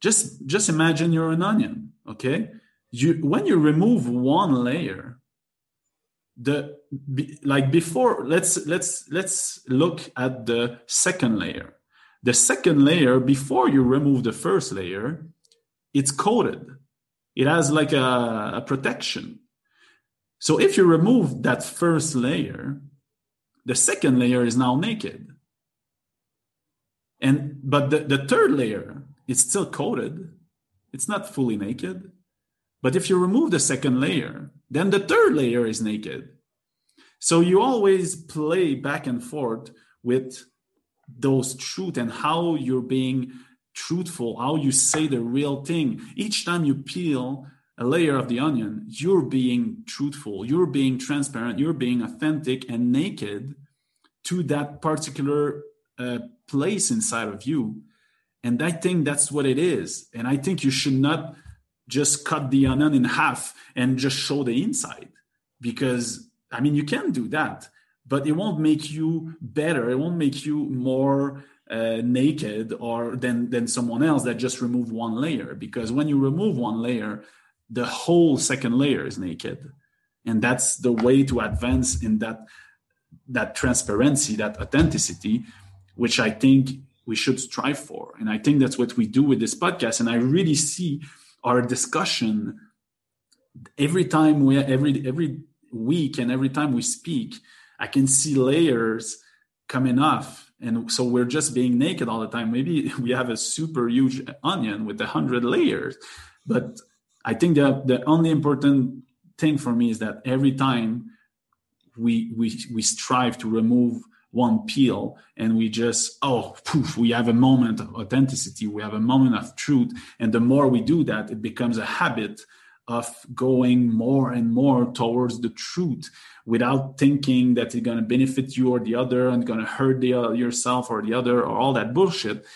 Just just imagine you're an onion, okay? You when you remove one layer, the like before let's let's let's look at the second layer. The second layer before you remove the first layer, it's coated. It has like a, a protection. So if you remove that first layer, the second layer is now naked and but the, the third layer is still coated it's not fully naked but if you remove the second layer then the third layer is naked so you always play back and forth with those truth and how you're being truthful how you say the real thing each time you peel a layer of the onion you're being truthful you're being transparent you're being authentic and naked to that particular uh, place inside of you. And I think that's what it is. And I think you should not just cut the onion in half and just show the inside because I mean, you can do that, but it won't make you better. It won't make you more uh, naked or than than someone else that just removed one layer. Because when you remove one layer, the whole second layer is naked, and that's the way to advance in that that transparency, that authenticity, which I think we should strive for. And I think that's what we do with this podcast. And I really see our discussion every time we every every week and every time we speak, I can see layers coming off. And so we're just being naked all the time. Maybe [LAUGHS] we have a super huge onion with a hundred layers. But I think that the only important thing for me is that every time we we we strive to remove one peel and we just oh poof we have a moment of authenticity we have a moment of truth and the more we do that it becomes a habit of going more and more towards the truth without thinking that it's going to benefit you or the other and going to hurt the, uh, yourself or the other or all that bullshit.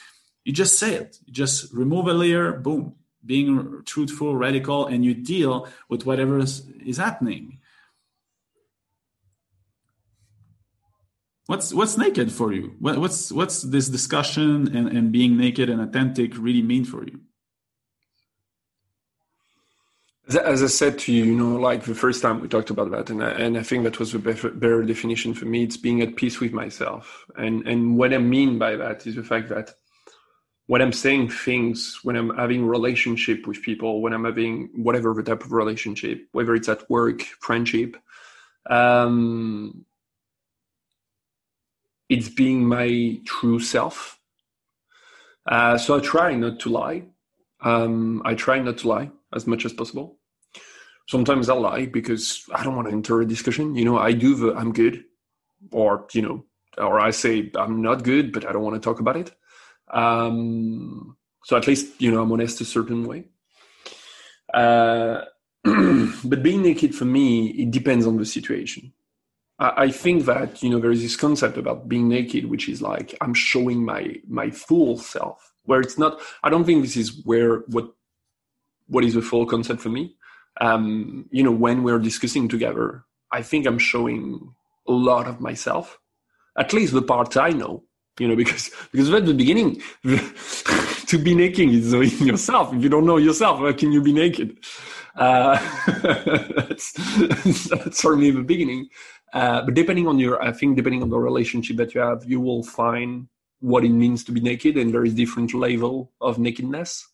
You just say it. You just remove a layer boom being truthful radical and you deal with whatever is, is happening. What's what's naked for you? What, what's what's this discussion and, and being naked and authentic really mean for you as I said to you, you know, like the first time we talked about that, and I, and I think that was a better, definition for me. It's being at peace with myself, and and what I mean by that is the fact that when I'm saying things, when I'm having relationship with people, when I'm having whatever the type of relationship, whether it's at work, friendship, um, it's being my true self. Uh, so I try not to lie. Um, I try not to lie as much as possible. Sometimes I lie because I don't want to enter a discussion. You know, I do the I'm good, or you know, or I say I'm not good, but I don't want to talk about it. Um, so at least you know I'm honest a certain way. Uh, [CLEARS THROAT] but being naked for me, it depends on the situation. I, I think that you know there is this concept about being naked, which is like I'm showing my my full self. Where it's not. I don't think this is where what what is the full concept for me. Um, you know, when we're discussing together, I think I'm showing a lot of myself, at least the parts I know you know [LAUGHS] because because at the beginning. [LAUGHS] To be naked is [LAUGHS] knowing yourself. If you don't know yourself how can you be naked? Uh, that's, that's for me the beginning. Uh, but depending on your i think depending on the relationship that you have you will find what it means to be naked and there is different level of nakedness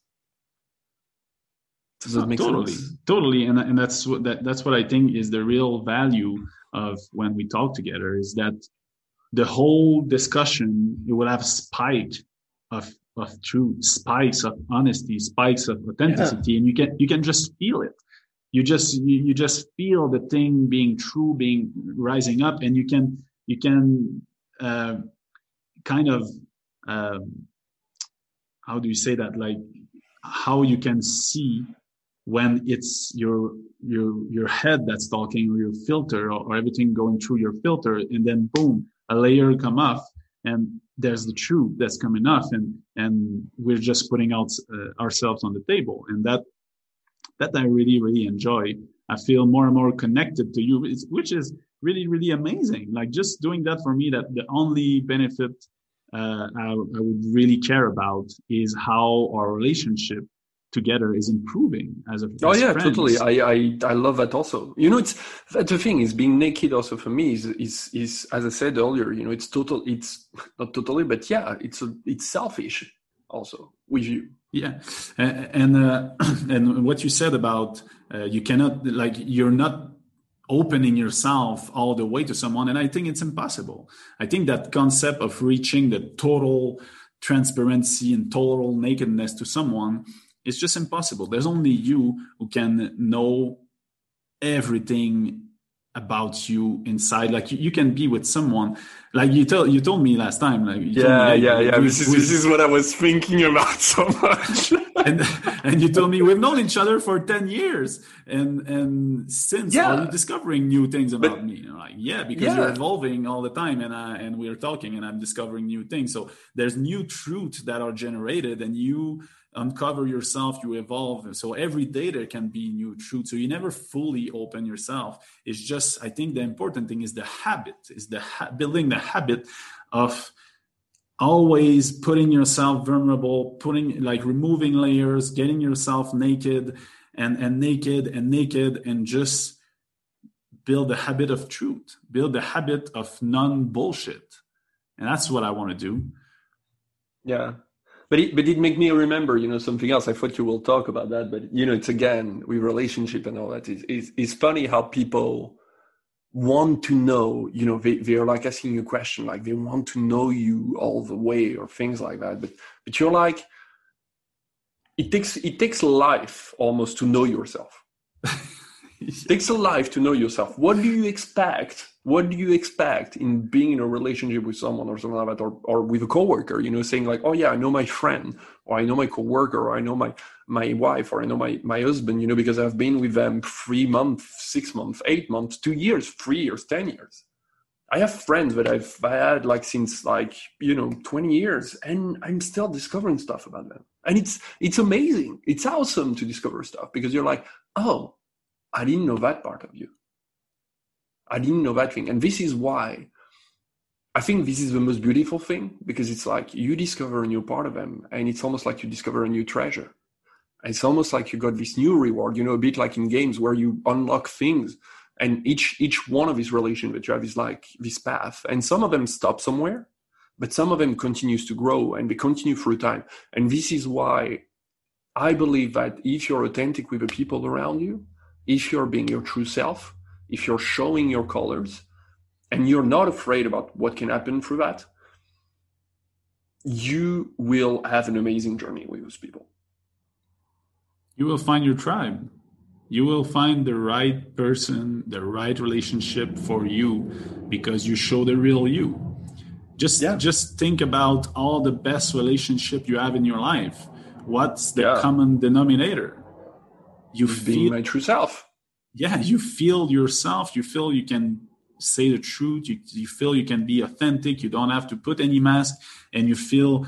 does that make totally sense? totally and, and that's what that, that's what i think is the real value of when we talk together is that the whole discussion it will have spike of of truth, spikes of honesty, spikes of authenticity, yeah. and you can you can just feel it. You just you, you just feel the thing being true, being rising up, and you can you can uh, kind of uh, how do you say that like how you can see when it's your your your head that's talking or your filter or, or everything going through your filter and then boom a layer come off and there's the truth that's coming off and and we're just putting out uh, ourselves on the table. And that that i really really enjoy. I feel more and more connected to you which is really really amazing. Like just doing that for me that the only benefit uh, I, I would really care about is how our relationship together is improving as a oh yeah friends. totally. I, I i love that also. You know it's that's the thing is being naked also for me is is is as i said earlier you know it's total it's [LAUGHS] not totally but yeah it's a, it's selfish also with you. Yeah. And uh, [CLEARS THROAT] and what you said about uh, you cannot like you're not opening yourself all the way to someone and i think it's impossible. I think that concept of reaching the total transparency and total nakedness to someone it's just impossible. There's only you who can know everything about you inside. Like you, you, can be with someone. Like you tell you told me last time like yeah me, yeah yeah. this is this is what i was thinking about [LAUGHS] so much. And and you told me we've known each other for 10 years. And and since yeah. are you discovering new things about but, me like yeah because yeah. you're evolving all the time and I, and we're talking and i'm discovering new things. So there's new truths that are generated and you uncover yourself you evolve. So every day there can be new truth so you never fully open yourself. It's just i think the important thing is the habit is the ha- building the habit of always putting yourself vulnerable putting like removing layers getting yourself naked and and naked and naked and just build the habit of truth build the habit of non bullshit and that's what i want to do. Yeah but it, but it made me remember, you know, something else. I thought you will talk about that, but you know, it's again with relationship and all that. It's, it's, it's funny how people want to know, you know, they, they're like asking you a question, like they want to know you all the way or things like that. But, but you're like, it takes, it takes life almost to know yourself. [LAUGHS] it [LAUGHS] takes a life to know yourself. What do you expect? What do you expect in being in a relationship with someone or something like that or, or with a coworker you know saying like oh yeah i know my friend or i know my coworker or i know my my wife or i know my my husband you know because i've been with them three months six months eight months two years three years ten years. I have friends that i've had like since like you know 20 years and i'm still discovering stuff about them. And it's it's amazing. It's awesome to discover stuff because you're like oh i didn't know that part of you I didn't know that thing. And this is why I think this is the most beautiful thing because it's like you discover a new part of them, and it's almost like you discover a new treasure. It's almost like you got this new reward, you know, a bit like in games where you unlock things, and each each one of these relations that you have is like this path, and some of them stop somewhere, but some of them continues to grow and they continue through time, and this is why I believe that if you're authentic with the people around you, if you're being your true self, if you're showing your colors, and you're not afraid about what can happen through that, you will have an amazing journey with those people. You will find your tribe. You will find the right person, the right relationship for you because you show the real you. Just yeah. just think about all the best relationship you have in your life. What's the yeah. common denominator? You feel my true self. Yeah, you feel yourself. You feel you can say the truth. You, you feel you can be authentic. You don't have to put any mask. And you feel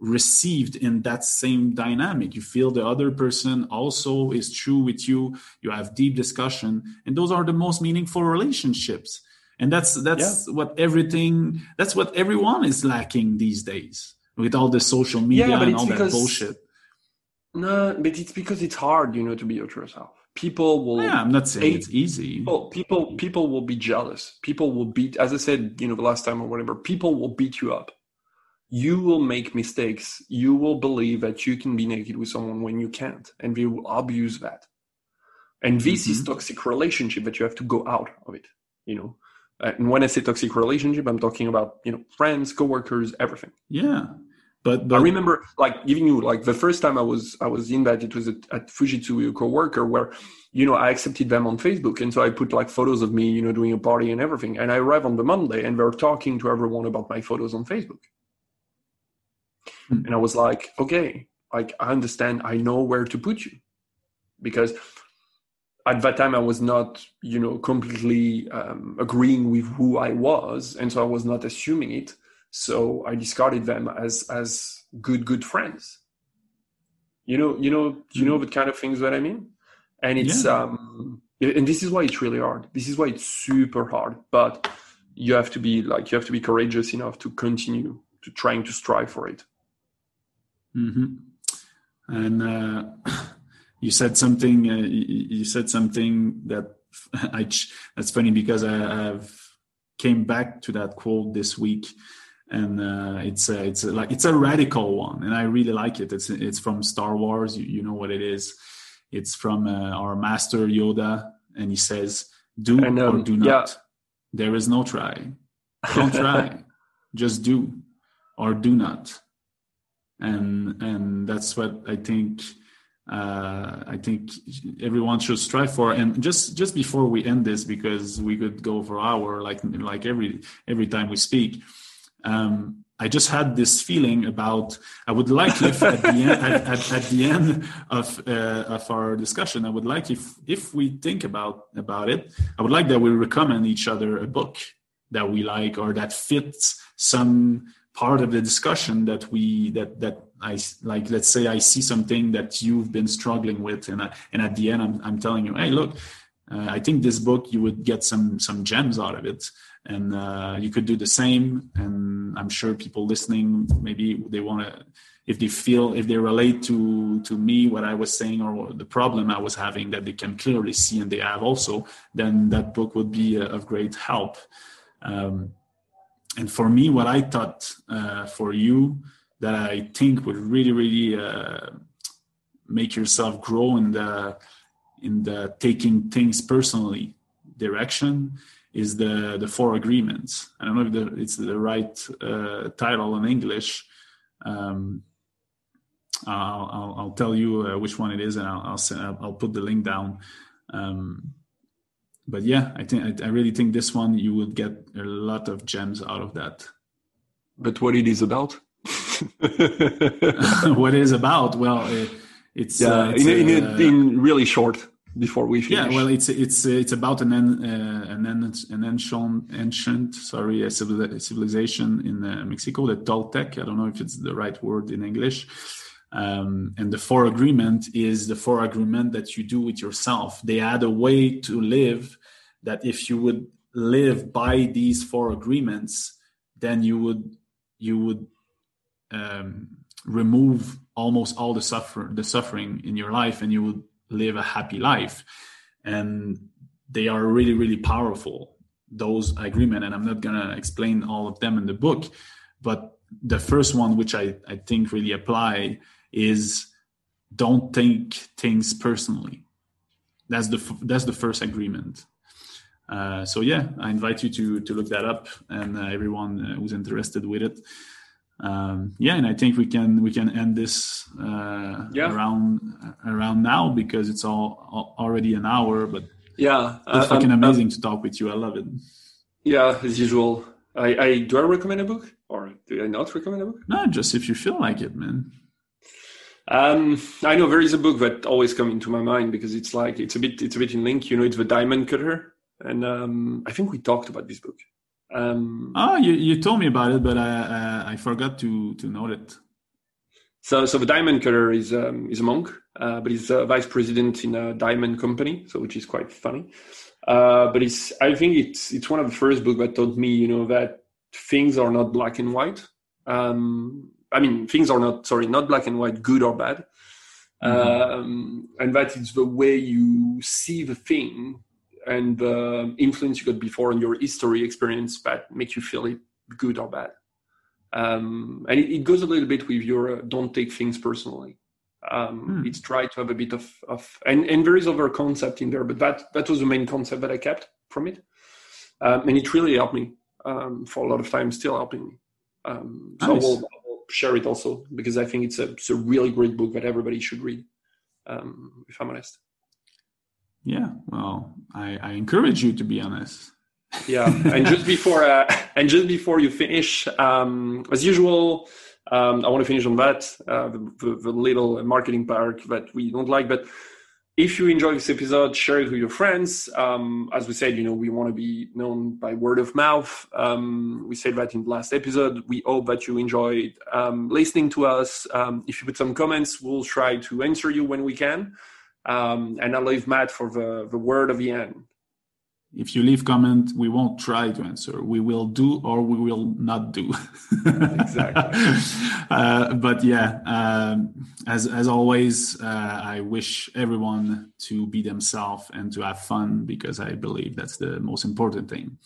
received in that same dynamic. You feel the other person also is true with you. You have deep discussion. And those are the most meaningful relationships. And that's that's yeah. what everything that's what everyone is lacking these days with all the social media yeah, and all that bullshit no but it's because it's hard you know to be your true self people will yeah i'm not saying it's easy. people, people people will be jealous. People will beat as i said you know the last time or whatever people will beat you up. You will make mistakes. You will believe that you can be naked with someone when you can't and they will abuse that. And this mm-hmm. is toxic relationship that you have to go out of it you know? And when i say toxic relationship i'm talking about you know friends coworkers everything. Yeah but, but, I remember like giving you like the first time I was I was in that it was at, at Fujitsu a coworker where you know I accepted them on Facebook. And so I put like photos of me you know doing a party and everything. And I arrive on the Monday and they're talking to everyone about my photos on Facebook. Hmm. and I was like okay like I understand. I know where to put you. Because at that time I was not you know completely um, agreeing with who I was. And so I was not assuming it so I discarded them as as good good friends. You know, you know, you know the kind of things that I mean. And it's yeah. um, and this is why it's really hard. This is why it's super hard. But you have to be like you have to be courageous enough to continue to trying to strive for it. Mm-hmm. And uh, [COUGHS] you said something. Uh, you said something that [LAUGHS] I. That's funny because I, I've came back to that quote this week and uh, it's a, it's a, like it's a radical one, and I really like it. It's it's from Star Wars. You, you know what it is. It's from uh, our master Yoda, and he says, "Do and, um, or do not. Yeah. There is no try. Don't try. [LAUGHS] Just do or do not." And and that's what I think. Uh, I think everyone should strive for. And just just before we end this, because we could go for hour, like like every every time we speak um, I just had this feeling about I would like if at the end at, at, at, the end of uh, of our discussion I would like if if we think about about it I would like that we recommend each other a book that we like or that fits some part of the discussion that we that that I like let's say I see something that you've been struggling with and I, and at the end I'm I'm telling you hey look uh, I think this book you would get some some gems out of it and uh, you could do the same. And i'm sure people listening maybe they want to if they feel if they relate to to me what i was saying or the problem i was having that they can clearly see and they have also then that book would be of great help. Um, and for me what i thought uh, for you that i think would really really uh, make yourself grow in the in the taking things personally direction is the the four agreements. I don't know if the, it's the right uh, title in English. Um, I'll, I'll, I'll, tell you uh, which one it is, and I'll I'll, send, I'll put the link down. Um, but yeah, I think I, I, really think this one you would get a lot of gems out of that. But what it is about? [LAUGHS] what it is about? Well, it, it's yeah, uh, it's, in, in, in really short before we finish. Yeah, well, it's it's it's about an uh, an an ancient ancient sorry a civilization in uh, Mexico, the Toltec. I don't know if it's the right word in English. Um, and the four agreement is the four agreement that you do with yourself. They add a way to live that if you would live by these four agreements, then you would you would um, remove almost all the suffer the suffering in your life, and you would live a happy life. And they are really really powerful those agreement, and I'm not gonna explain all of them in the book, but the first one, which I, I think really apply, is don't take things personally. That's the that's the first agreement. Uh, so yeah, I invite you to to look that up, and uh, everyone uh, who's interested with it. Um, yeah, and I think we can we can end this uh, yeah. around around now because it's all, all, already an hour. But yeah, it's fucking amazing to talk with you. I love it. Yeah, as usual. I, I do I recommend a book or do I not recommend a book? No, just if you feel like it, man. Um, I know there is a book that always comes into my mind because it's like it's a bit it's a bit in link. You know, it's the Diamond Cutter, and um, I think we talked about this book. Um, oh, you, you told me about it, but I uh, I forgot to to note it. So so the Diamond Cutter is um, is a monk, uh, but he's a vice president in a diamond company, so which is quite funny. Uh, but it's I think it's it's one of the first books that taught me, you know, that things are not black and white. Um, I mean, things are not sorry, not black and white, good or bad, mm-hmm. um, and that it's the way you see the thing and the influence you got before and your history experience that makes you feel it good or bad. Um, and it, it, goes a little bit with your uh, don't take things personally. Um, hmm. It's try to have a bit of, of and, and there is other concept in there, but that that was the main concept that I kept from it, um, and it really helped me um, for a lot of time, still helping me. Um, so nice. I, will, I, will, share it also because I think it's a it's a really great book that everybody should read. Um, if I'm honest. Yeah, well, I, I encourage you to be honest. yeah, [LAUGHS] and just before uh, and just before you finish, um, as usual, um, I want to finish on that, uh, the, the, the, little marketing part that we don't like. But if you enjoy this episode, share it with your friends. Um, as we said, you know, we want to be known by word of mouth. Um, we said that in the last episode. We hope that you enjoyed um, listening to us. Um, if you put some comments, we'll try to answer you when we can. Um, and I'll leave Matt for the, the word of the end. If you leave comment we won't try to answer. We will do or we will not do. Exactly. [LAUGHS] Uh, but yeah um, as as always uh, i wish everyone to be themselves and to have fun because i believe that's the most important thing.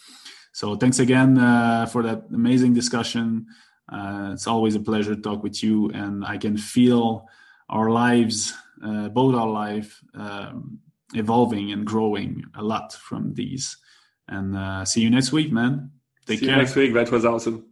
So thanks again uh, for that amazing discussion. Uh, it's always a pleasure to talk with you and i can feel our lives uh, both our life um, evolving and growing a lot from these. And uh, see you next week, man. Take see care. you next week. That was awesome.